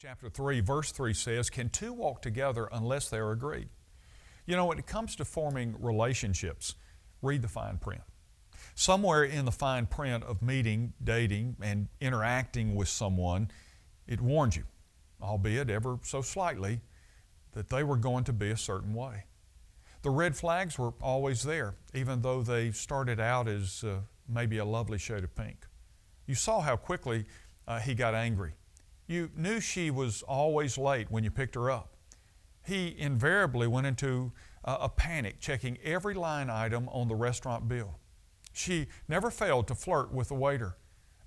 chapter 3, verse 3 says, Can two walk together unless they are agreed? You know, when it comes to forming relationships, read the fine print. Somewhere in the fine print of meeting, dating, and interacting with someone, it warns you, albeit ever so slightly, that they were going to be a certain way. The red flags were always there, even though they started out as uh, maybe a lovely shade of pink. You saw how quickly uh, he got angry. You knew she was always late when you picked her up. He invariably went into uh, a panic, checking every line item on the restaurant bill. She never failed to flirt with the waiter.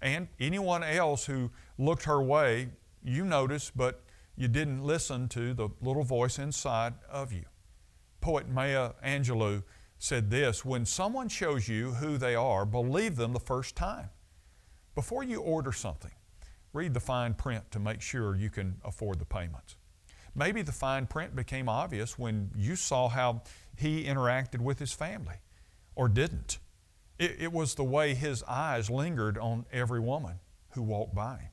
And anyone else who looked her way, you noticed, but you didn't listen to the little voice inside of you poet Maya Angelou said this When someone shows you who they are, believe them the first time. Before you order something, read the fine print to make sure you can afford the payments. Maybe the fine print became obvious when you saw how he interacted with his family, or didn't. It, it was the way his eyes lingered on every woman who walked by,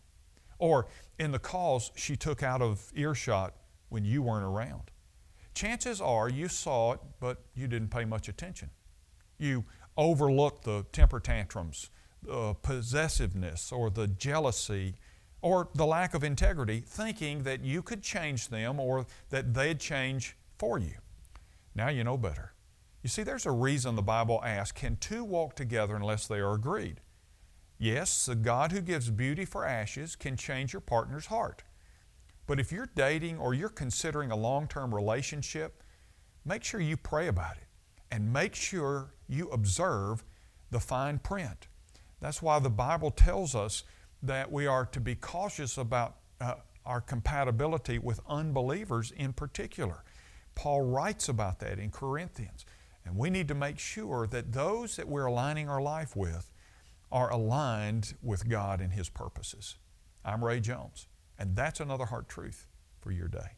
or in the calls she took out of earshot when you weren't around chances are you saw it, but you didn't pay much attention. You overlooked the temper tantrums, the possessiveness, or the jealousy, or the lack of integrity, thinking that you could change them or that they'd change for you. Now you know better. You see, there's a reason the Bible asks Can two walk together unless they are agreed? Yes, the God who gives beauty for ashes can change your partner's heart. But if you're dating or you're considering a long term relationship, make sure you pray about it and make sure you observe the fine print. That's why the Bible tells us that we are to be cautious about uh, our compatibility with unbelievers in particular. Paul writes about that in Corinthians. And we need to make sure that those that we're aligning our life with are aligned with God and His purposes. I'm Ray Jones. And that's another heart truth for your day.